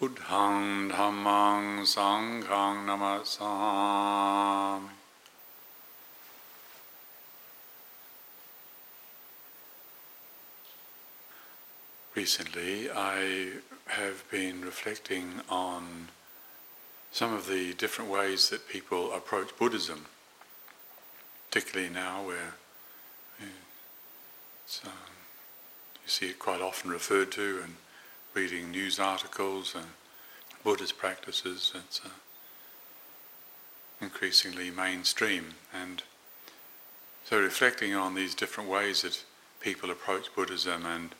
Buddhang Dhammang Sanghang Namasami. Recently, I have been reflecting on some of the different ways that people approach Buddhism, particularly now where um, you see it quite often referred to and reading news articles and Buddhist practices. It's uh, increasingly mainstream. And so reflecting on these different ways that people approach Buddhism and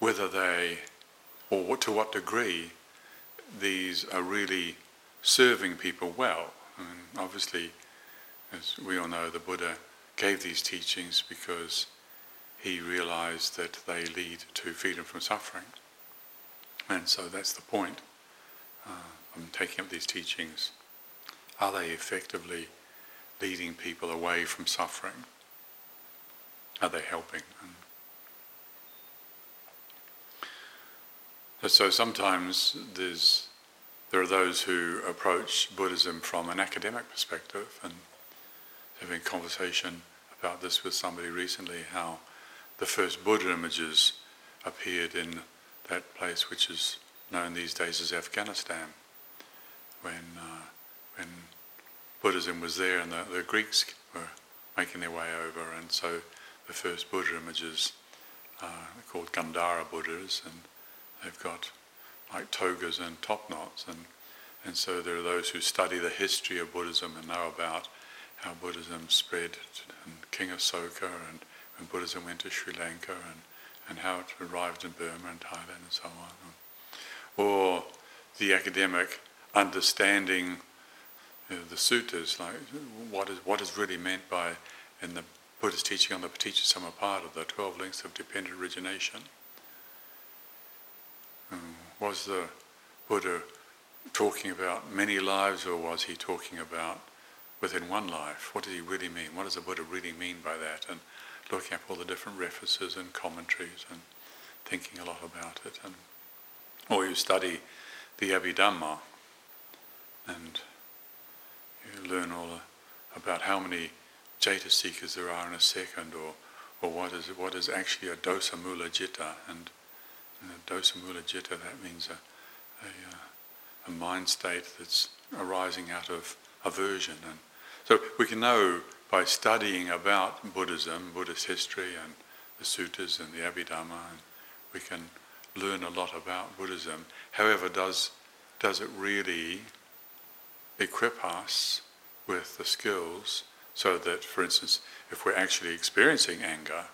whether they, or to what degree, these are really serving people well. I mean, obviously, as we all know, the Buddha gave these teachings because he realized that they lead to freedom from suffering. And so that's the point. Uh, I'm taking up these teachings. Are they effectively leading people away from suffering? Are they helping? And so sometimes there's, there are those who approach Buddhism from an academic perspective, and having a conversation about this with somebody recently, how the first Buddha images appeared in that place which is known these days as Afghanistan, when, uh, when Buddhism was there and the, the Greeks were making their way over, and so the first Buddha images uh, are called Gandhara Buddhas, and they've got like togas and top knots, and, and so there are those who study the history of Buddhism and know about how Buddhism spread, and King Asoka and when Buddhism went to Sri Lanka and, and how it arrived in Burma and Thailand and so on. Or the academic understanding you know, the suttas, like what is, what is really meant by, in the Buddhist teaching on the Paticca the 12 links of dependent origination. Um, was the Buddha talking about many lives or was he talking about within one life? What did he really mean? What does the Buddha really mean by that? And looking up all the different references and commentaries and thinking a lot about it. And, or you study the Abhidhamma and you learn all about how many cetasikas there are in a second or, or what is what is actually a dosa mula citta and, and a dosa mula citta that means a, a, uh, a mind state that's arising out of aversion and so we can know by studying about Buddhism, Buddhist history, and the suttas and the Abhidhamma, and we can learn a lot about Buddhism. However, does does it really equip us with the skills so that, for instance, if we're actually experiencing anger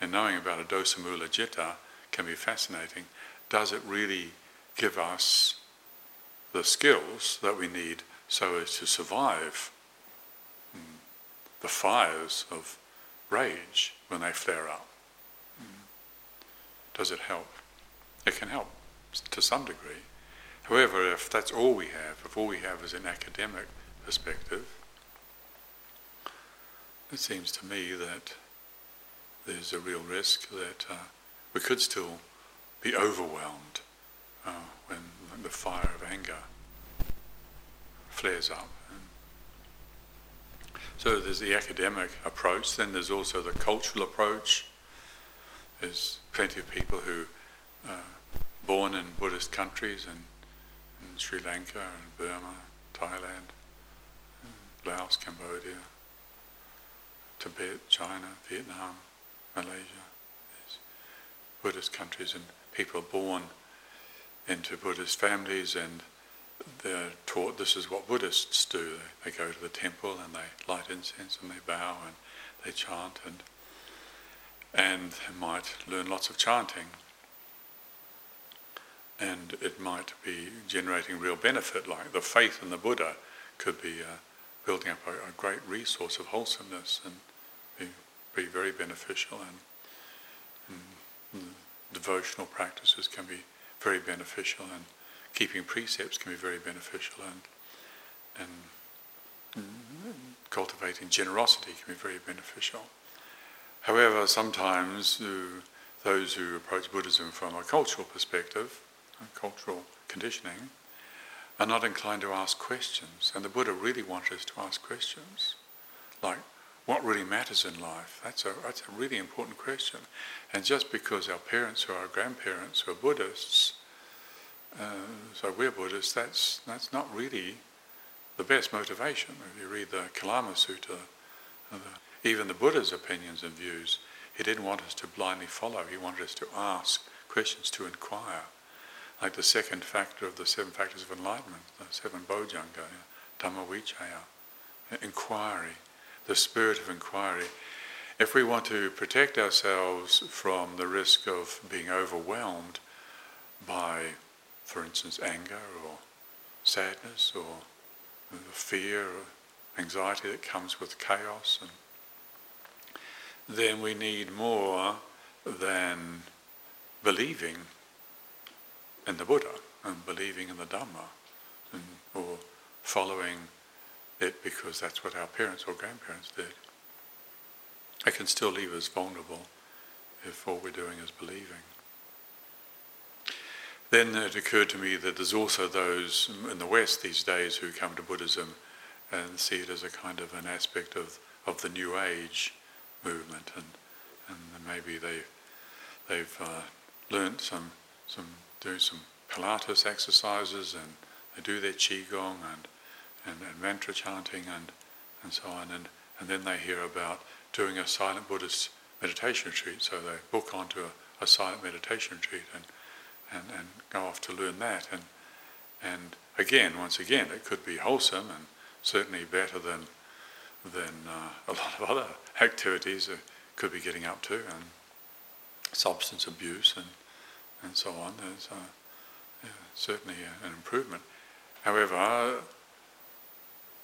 and knowing about a dosa mula citta can be fascinating, does it really give us the skills that we need so as to survive the fires of rage when they flare up. Does it help? It can help to some degree. However, if that's all we have, if all we have is an academic perspective, it seems to me that there's a real risk that uh, we could still be overwhelmed uh, when the fire of anger flares up. So there's the academic approach, then there's also the cultural approach. There's plenty of people who are born in Buddhist countries and in Sri Lanka and Burma, Thailand, Laos, Cambodia, Tibet, China, Vietnam, Malaysia. There's Buddhist countries and people born into Buddhist families and they're taught this is what Buddhists do. They, they go to the temple and they light incense and they bow and they chant and and might learn lots of chanting. And it might be generating real benefit, like the faith in the Buddha could be uh, building up a, a, great resource of wholesomeness and be, be very beneficial. And, and devotional practices can be very beneficial and keeping precepts can be very beneficial and, and cultivating generosity can be very beneficial. However, sometimes uh, those who approach Buddhism from a cultural perspective, cultural conditioning, are not inclined to ask questions. And the Buddha really wanted us to ask questions, like, what really matters in life? That's a, that's a really important question. And just because our parents or our grandparents were Buddhists, uh, so we're Buddhists, that's, that's not really the best motivation. If you read the Kalama Sutta, uh, the, even the Buddha's opinions and views, he didn't want us to blindly follow. He wanted us to ask questions, to inquire. Like the second factor of the seven factors of enlightenment, the seven bojjhanga, Dhammavicaya, inquiry, the spirit of inquiry. If we want to protect ourselves from the risk of being overwhelmed by, for instance, anger or sadness or the fear or anxiety that comes with chaos and then we need more than believing in the Buddha and believing in the Dhamma and, or following it because that's what our parents or grandparents did. It can still leave us vulnerable if all we're doing is believing. Then it occurred to me that there's also those in the West these days who come to Buddhism and see it as a kind of an aspect of, of the New Age movement, and and maybe they they've uh, some some do some Pilates exercises, and they do their qigong and, and, and mantra chanting and and so on, and and then they hear about doing a silent Buddhist meditation retreat, so they book onto a, a silent meditation retreat and, and and go off to learn that, and and again, once again, it could be wholesome and certainly better than than uh, a lot of other activities that could be getting up to, and substance abuse and, and so on. There's uh, yeah, certainly an improvement. However,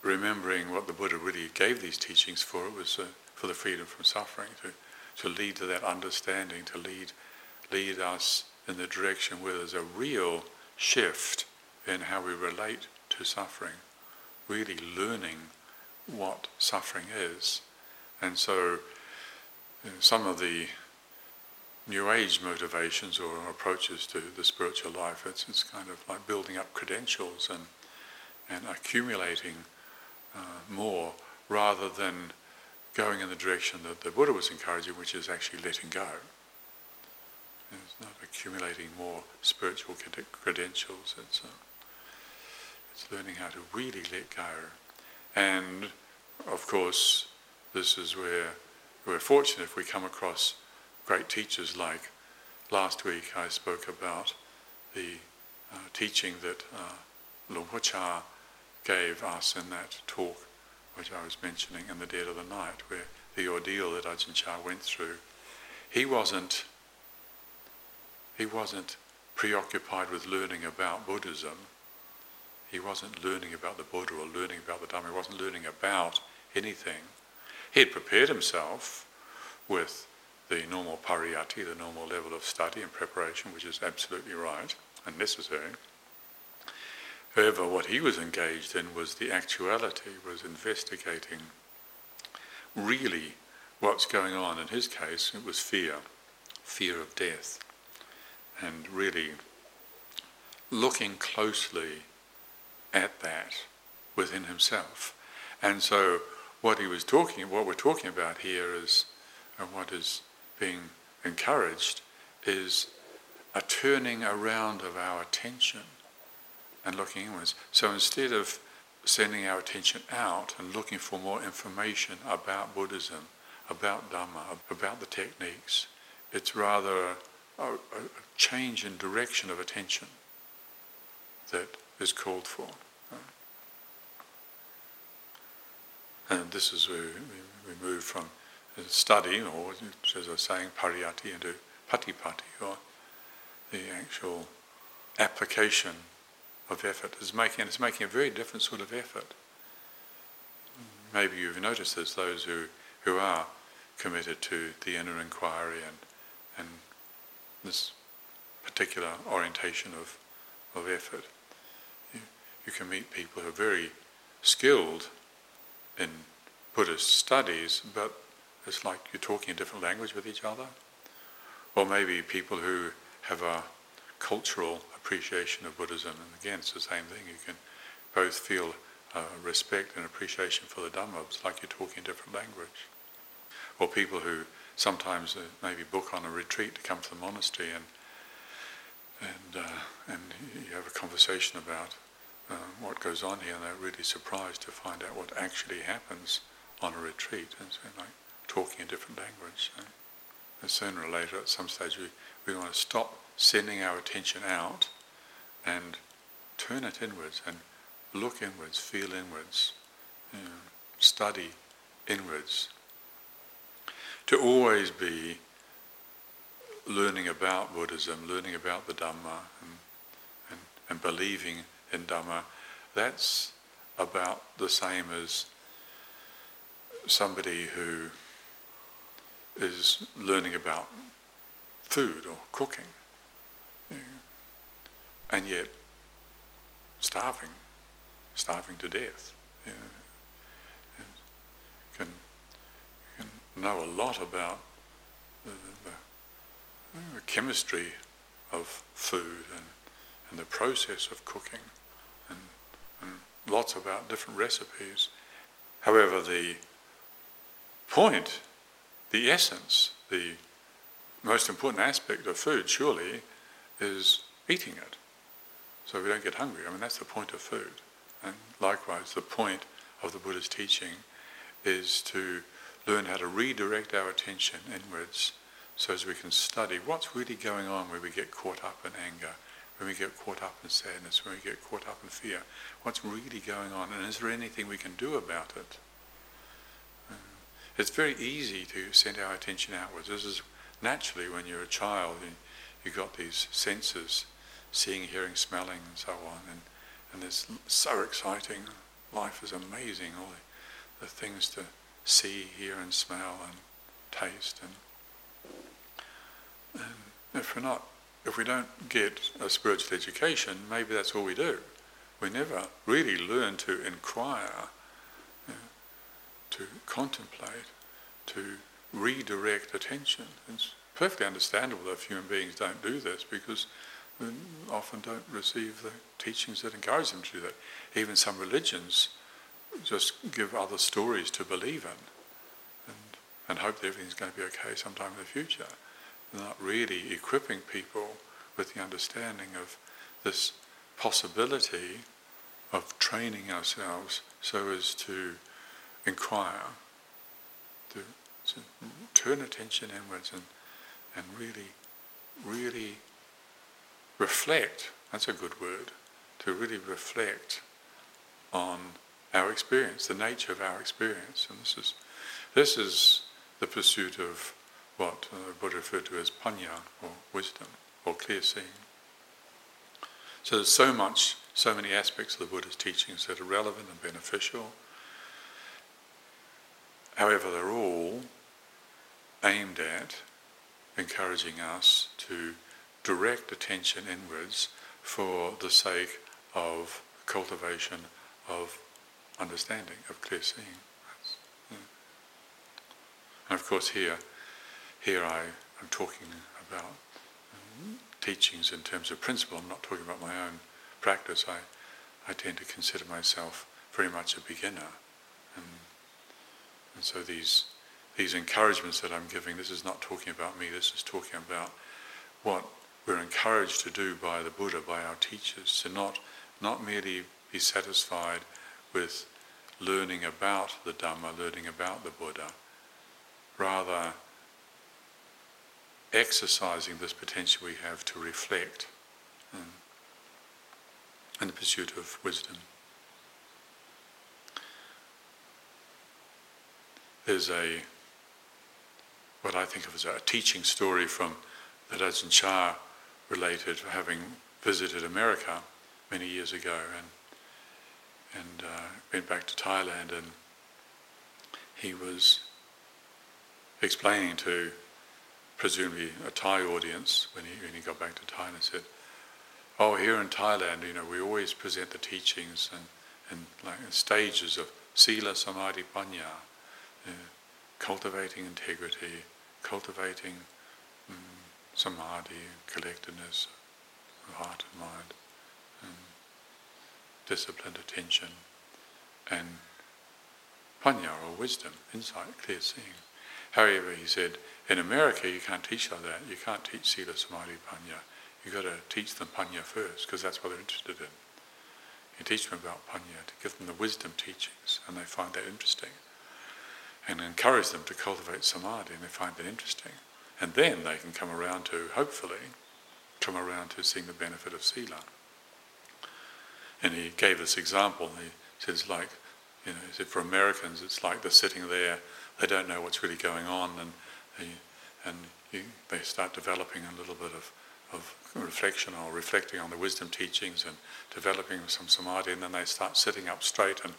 remembering what the Buddha really gave these teachings for, it was uh, for the freedom from suffering, to, to lead to that understanding, to lead, lead us in the direction where there's a real shift in how we relate to suffering, really learning what suffering is. And so some of the New Age motivations or approaches to the spiritual life, it's, it's kind of like building up credentials and, and accumulating uh, more rather than going in the direction that the Buddha was encouraging, which is actually letting go. It's not accumulating more spiritual credentials. It's, uh, it's learning how to really let go. And of course, this is where we're fortunate if we come across great teachers like last week I spoke about the uh, teaching that uh, Luang Por Chah gave us in that talk which I was mentioning in the dead of the night where the ordeal that Ajahn Chah went through. He wasn't he wasn't preoccupied with learning about Buddhism. He wasn't learning about the Buddha or learning about the Dhamma. He wasn't learning about anything. He had prepared himself with the normal pariyatti, the normal level of study and preparation, which is absolutely right and necessary. However, what he was engaged in was the actuality, was investigating really what's going on. In his case, it was fear, fear of death, and really looking closely at that within himself. And so what he was talking, what we're talking about here is, and what is being encouraged, is a turning around of our attention and looking inwards. So instead of sending our attention out and looking for more information about Buddhism, about Dhamma, about the techniques, it's rather a, a, change in direction of attention that is called for. And this is where we move from study, or as I was saying, pariyatti, into patipatti, or the actual application of effort. It's making, it's making a very different sort of effort. Maybe you've noticed there's those who, who are committed to the inner inquiry and, and this particular orientation of, of effort. You, you can meet people who are very skilled in Buddhist studies, but it's like you're talking a different language with each other. or maybe people who have a cultural appreciation of Buddhism, and again, it's the same thing. You can both feel uh, respect and appreciation for the Dhamma. It's like you're talking a different language. Or people who sometimes uh, maybe book on a retreat to come to the monastery and and uh, and you have a conversation about uh, what goes on here, and they're really surprised to find out what actually happens on a retreat, and so like talking a different language. And sooner or later, at some stage, we, we want to stop sending our attention out and turn it inwards and look inwards, feel inwards, you know, study inwards. To always be learning about Buddhism, learning about the Dhamma, and, and, and believing in Dhamma, that's about the same as somebody who is learning about food or cooking, and yet starving, starving to death. Can know a lot about the, the, the chemistry of food and, and the process of cooking and, and lots about different recipes. However, the point, the essence, the most important aspect of food, surely, is eating it. So we don't get hungry. I mean, that's the point of food. And likewise, the point of the Buddha's teaching is to learn how to redirect our attention inwards so as we can study what's really going on when we get caught up in anger, when we get caught up in sadness, when we get caught up in fear. What's really going on, and is there anything we can do about it? It's very easy to send our attention outwards. This is naturally when you're a child, you, you've got these senses, seeing, hearing, smelling, and so on, and, and it's so exciting. Life is amazing, all the, the things to see, hear, and smell, and taste. And, and if we're not, if we don't get a spiritual education, maybe that's all we do. We never really learn to inquire uh, to contemplate, to redirect attention. It's perfectly understandable that human beings don't do this because often don't receive the teachings that encourage them to do that. Even some religions just give other stories to believe in and, and hope that everything's going to be okay sometime in the future. They're not really equipping people with the understanding of this possibility of training ourselves so as to inquire, to, to turn attention inwards and, and really, really reflect, that's a good word, to really reflect on our experience, the nature of our experience. And this is, this is the pursuit of what uh, Buddha referred to as panya, or wisdom, or clear seeing. So there's so much, so many aspects of the Buddha's teachings that are relevant and beneficial However, they're all aimed at encouraging us to direct attention inwards for the sake of cultivation of understanding, of clear seeing. Yeah. And of course, here, here I am talking about um, teachings in terms of principle. I'm not talking about my own practice. I, I tend to consider myself very much a beginner. And and so these, these encouragements that I'm giving, this is not talking about me, this is talking about what we're encouraged to do by the Buddha, by our teachers, to not, not merely be satisfied with learning about the Dhamma, learning about the Buddha, rather exercising this potential we have to reflect in the pursuit of wisdom. There's a what I think of as a teaching story from the Chah related to having visited America many years ago and and uh, went back to Thailand and he was explaining to presumably a Thai audience when he, when he got back to Thailand and said, oh, here in Thailand, you know, we always present the teachings and, and like stages of Sila, Samadhi, Panya cultivating integrity, cultivating um, samadhi, collectedness heart and mind, disciplined attention, and panya or wisdom, insight, clear seeing. However, he said, in America you can't teach like that. You can't teach sila, samadhi, panya. You've got to teach them panya first, because that's what they're interested in. You teach them about panya to give them the wisdom teachings, and they find that interesting. And encourage them to cultivate samadhi, and they find that interesting. And then they can come around to, hopefully, come around to seeing the benefit of sila. And he gave this example. He says, like, you know, he said for Americans, it's like they're sitting there, they don't know what's really going on, and they, and you, they start developing a little bit of, of reflection or reflecting on the wisdom teachings and developing some samadhi, and then they start sitting up straight and,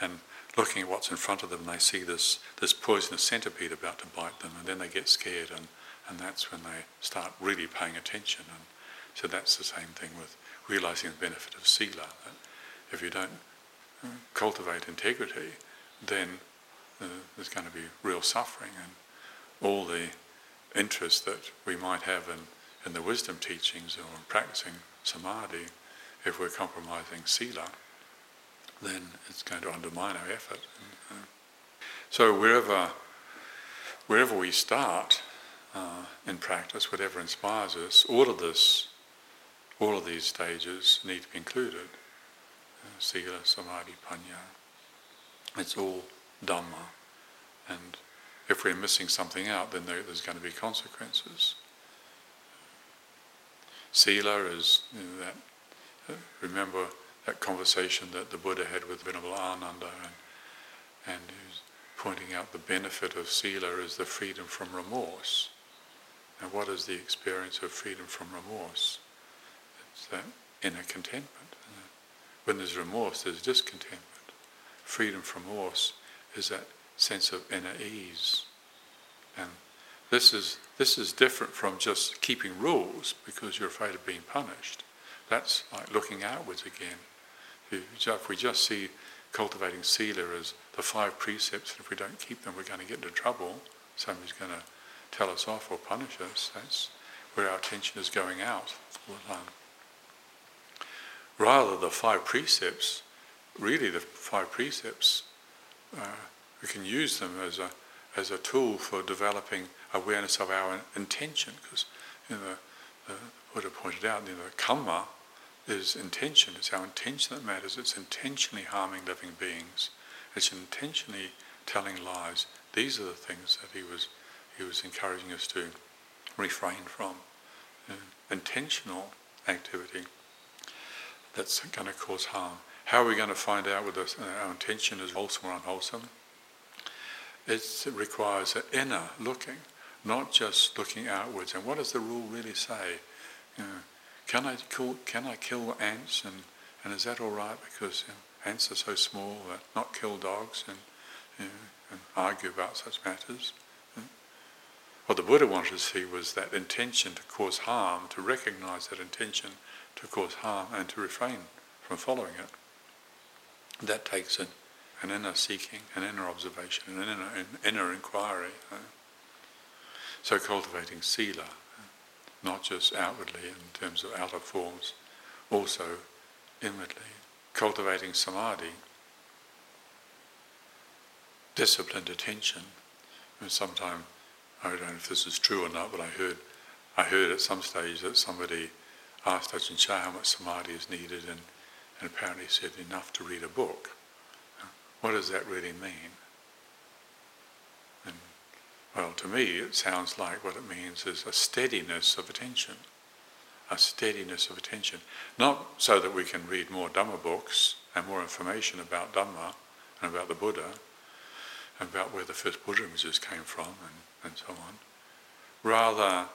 and looking at what's in front of them, and they see this, this poisonous centipede about to bite them, and then they get scared, and, and that's when they start really paying attention. And so that's the same thing with realizing the benefit of sila. That if you don't uh, cultivate integrity, then uh, there's going to be real suffering, and all the interest that we might have in, in the wisdom teachings or in practicing samadhi, if we're compromising sila, then it's going to undermine our effort. Uh, so wherever, wherever we start uh, in practice, whatever inspires us, all of this all of these stages need to be included. Uh, Sila, Samadhi, Panya. It's all Dhamma. And if we're missing something out, then there, there's going to be consequences. Sila is you know, that, uh, remember that conversation that the Buddha had with Venerable Ananda and, and pointing out the benefit of Sila is the freedom from remorse. And what is the experience of freedom from remorse? That inner contentment. When there's remorse, there's discontentment. Freedom from remorse is that sense of inner ease. And this is, this is different from just keeping rules because you're afraid of being punished. That's like looking outwards again. If we just see cultivating sila as the five precepts, and if we don't keep them, we're going to get into trouble. Somebody's going to tell us off or punish us. That's where our attention is going out all the time. Rather, the five precepts, really the five precepts, uh, we can use them as a, as a tool for developing awareness of our intention, because you know, the, the Buddha pointed out, you know, karma is intention. It's our intention that matters. It's intentionally harming living beings. It's intentionally telling lies. These are the things that he was he was encouraging us to refrain from. Uh, intentional activity that's going to cause harm. How are we going to find out whether our intention is wholesome or unwholesome? It requires an inner looking, not just looking outwards. And what does the rule really say? You know, can I kill, can I kill ants and, and is that all right because you know, ants are so small, uh, not kill dogs and, you know, and argue about such matters? What the Buddha wanted to see was that intention to cause harm, to recognize that intention to cause harm and to refrain from following it. That takes an, an inner seeking, an inner observation, an inner, an inner inquiry. So cultivating sila, not just outwardly in terms of outer forms, also inwardly. Cultivating samadhi, disciplined attention. And sometime, I don't know if this is true or not, but I heard, I heard at some stage that somebody asked Ajahn Chah how much samadhi is needed, and, and apparently said enough to read a book. What does that really mean? And, well, to me, it sounds like what it means is a steadiness of attention. A steadiness of attention. Not so that we can read more Dhamma books and more information about Dhamma and about the Buddha, and about where the first Buddha images came from, and, and so on. Rather,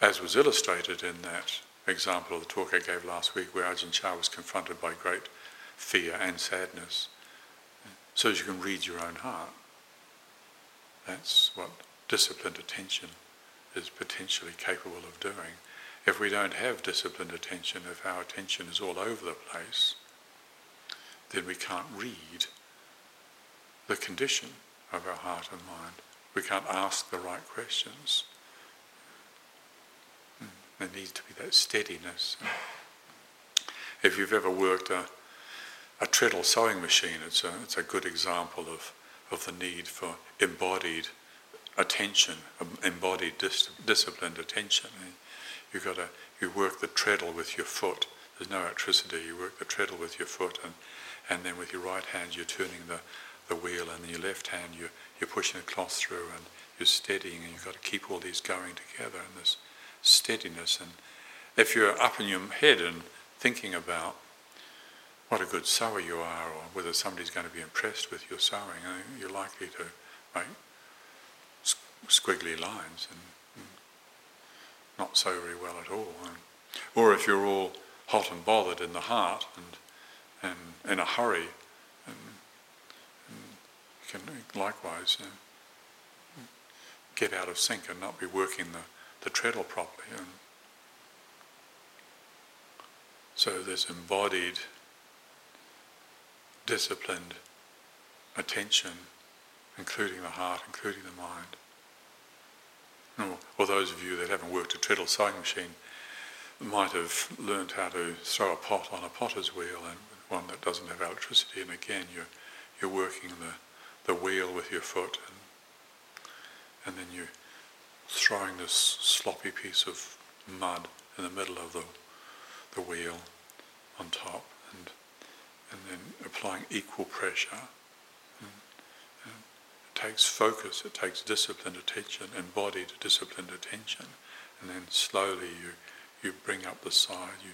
as was illustrated in that example of the talk I gave last week where Ajahn Chah was confronted by great fear and sadness, so as you can read your own heart. That's what disciplined attention is potentially capable of doing. If we don't have disciplined attention, if our attention is all over the place, then we can't read the condition of our heart and mind. We can't ask the right questions. There needs to be that steadiness. If you've ever worked a, a treadle sewing machine, it's a, it's a good example of, of the need for embodied attention, embodied dis- disciplined attention. Eh, you've got to you work the treadle with your foot. There's no electricity. You work the treadle with your foot, and, and then with your right hand you're turning the, the wheel, and your left hand you're, you're pushing the cloth through, and you're steadying, and you've got to keep all these going together, and this steadiness. And if you're up in your head and thinking about what a good sewer you are, or whether somebody's going to be impressed with your sewing, you're likely to make squiggly lines and, not sew very well at all. Or if you're all hot and bothered in the heart and, and in a hurry, and, and you can likewise uh, get out of sync and not be working the, the treadle properly. So there's embodied, disciplined attention, including the heart, including the mind. Or, or those of you that haven't worked a treadle sewing machine might have learned how to throw a pot on a potter's wheel and one that doesn't have electricity. And again, you're, you're working the, the wheel with your foot and, and then you're throwing this sloppy piece of mud in the middle of the, the wheel on top and, and then applying equal pressure It takes focus, it takes disciplined attention, embodied disciplined attention, and then slowly you, you bring up the side, you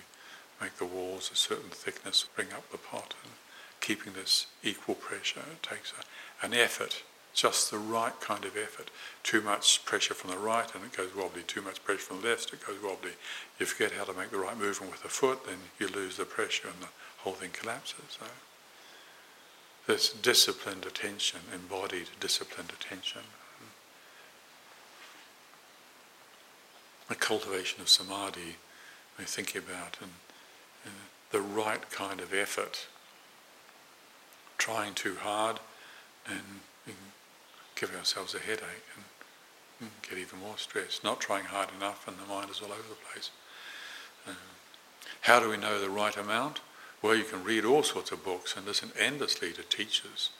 make the walls a certain thickness, bring up the pot, and keeping this equal pressure. It takes a, an effort, just the right kind of effort. Too much pressure from the right and it goes wobbly, too much pressure from the left, it goes wobbly. You forget how to make the right movement with the foot, then you lose the pressure and the whole thing collapses. So this disciplined attention, embodied disciplined attention. The cultivation of samadhi, we're thinking about, and, and the right kind of effort. Trying too hard, and give ourselves a headache and, and get even more stressed. Not trying hard enough, and the mind is all over the place. Uh, how do we know the right amount? Well, you can read all sorts of books and listen endlessly to teachers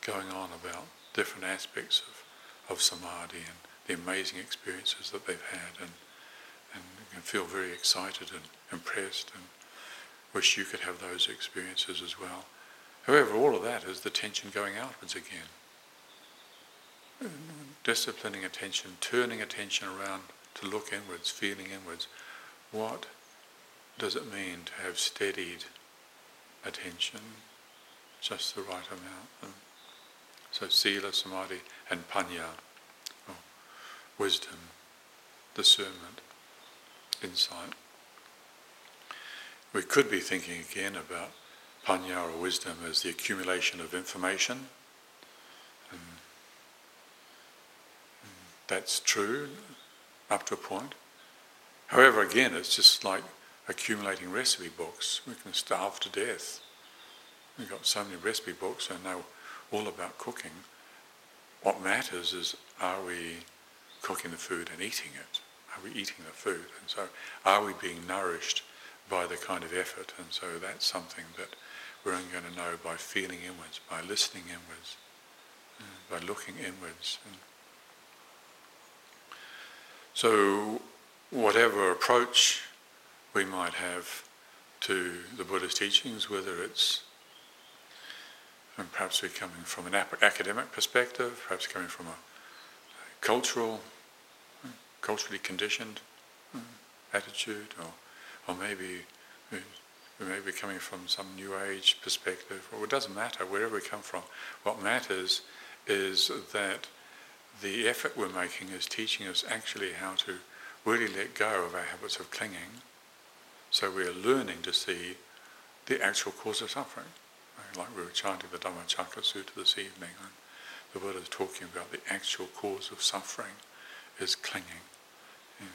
going on about different aspects of, of samadhi and the amazing experiences that they've had and, and you can feel very excited and impressed and wish you could have those experiences as well. However, all of that is the tension going outwards again. Disciplining attention, turning attention around to look inwards, feeling inwards. What does it mean to have steadied attention, just the right amount. Hmm. So sila, samadhi, and panya, or wisdom, discernment, insight. We could be thinking again about panya or wisdom as the accumulation of information. That's true up to a point. However, again, it's just like accumulating recipe books. We can starve to death. We've got so many recipe books and know all about cooking. What matters is are we cooking the food and eating it? Are we eating the food? And so are we being nourished by the kind of effort? And so that's something that we're only going to know by feeling inwards, by listening inwards, by looking inwards. And so whatever approach we might have to the Buddha's teachings, whether it's and perhaps we're coming from an academic perspective, perhaps coming from a cultural, culturally conditioned hmm, attitude, or, or maybe we may be coming from some New Age perspective, or it doesn't matter, wherever we come from. What matters is that the effort we're making is teaching us actually how to really let go of our habits of clinging so we are learning to see the actual cause of suffering. Like we were chanting the Dhammacakka Sutta this evening, and the Buddha is talking about the actual cause of suffering is clinging. Yeah.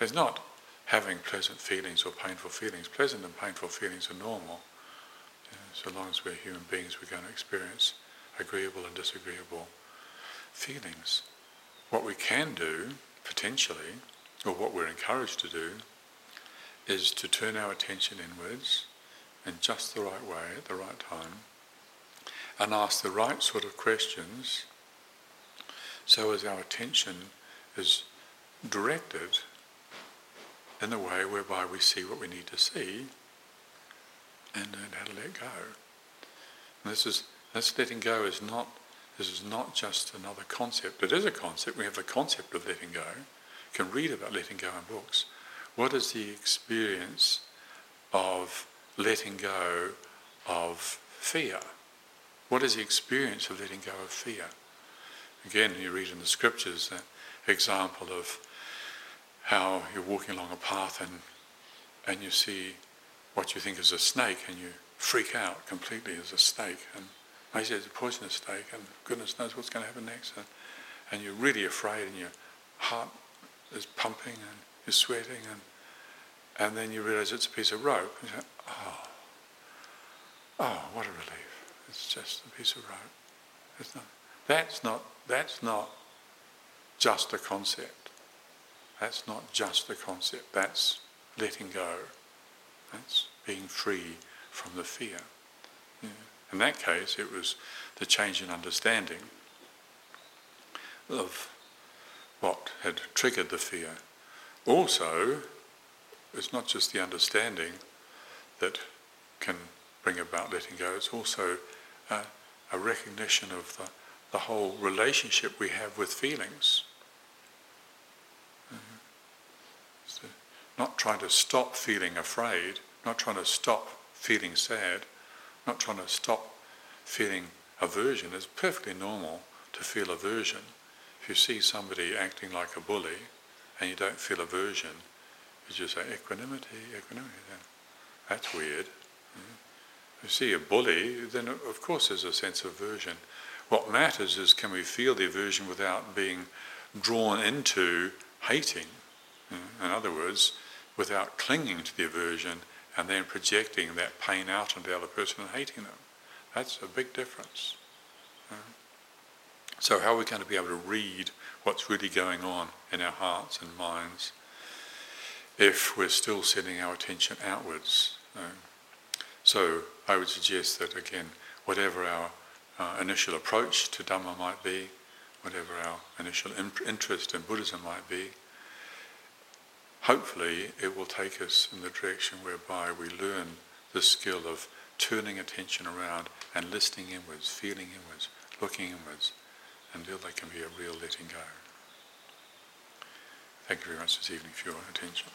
It's not having pleasant feelings or painful feelings. Pleasant and painful feelings are normal. Yeah, so long as we're human beings, we're going to experience agreeable and disagreeable feelings. What we can do, potentially, or what we're encouraged to do, is to turn our attention inwards in just the right way at the right time and ask the right sort of questions so as our attention is directed in the way whereby we see what we need to see and learn how to let go. And this is this letting go is not this is not just another concept. It is a concept. We have the concept of letting go. You can read about letting go in books. What is the experience of letting go of fear? What is the experience of letting go of fear? Again, you read in the scriptures that example of how you're walking along a path and and you see what you think is a snake and you freak out completely as a snake and maybe it's a poisonous snake and goodness knows what's going to happen next and, and you're really afraid and your heart is pumping and you're sweating and and then you realize it's a piece of rope and you say, oh, oh, what a relief. It's just a piece of rope. It's not, that's not that's not just a concept. That's not just a concept. That's letting go. That's being free from the fear. In that case, it was the change in understanding of what had triggered the fear. Also, it's not just the understanding that can bring about letting go, it's also a, a recognition of the, the whole relationship we have with feelings. Mm-hmm. So not trying to stop feeling afraid, not trying to stop feeling sad, not trying to stop feeling aversion. It's perfectly normal to feel aversion. If you see somebody acting like a bully and you don't feel aversion, you just say equanimity, equanimity. That's weird. Mm-hmm. If you see a bully, then of course there's a sense of aversion. What matters is can we feel the aversion without being drawn into hating? Mm-hmm. In other words, without clinging to the aversion and then projecting that pain out on the other person and hating them. That's a big difference. So, how are we going to be able to read what's really going on in our hearts and minds if we're still sending our attention outwards? So, I would suggest that again, whatever our uh, initial approach to Dhamma might be, whatever our initial interest in Buddhism might be, hopefully it will take us in the direction whereby we learn the skill of turning attention around and listening inwards, feeling inwards, looking inwards, until there can be a real letting go. Thank you very much this evening for your attention.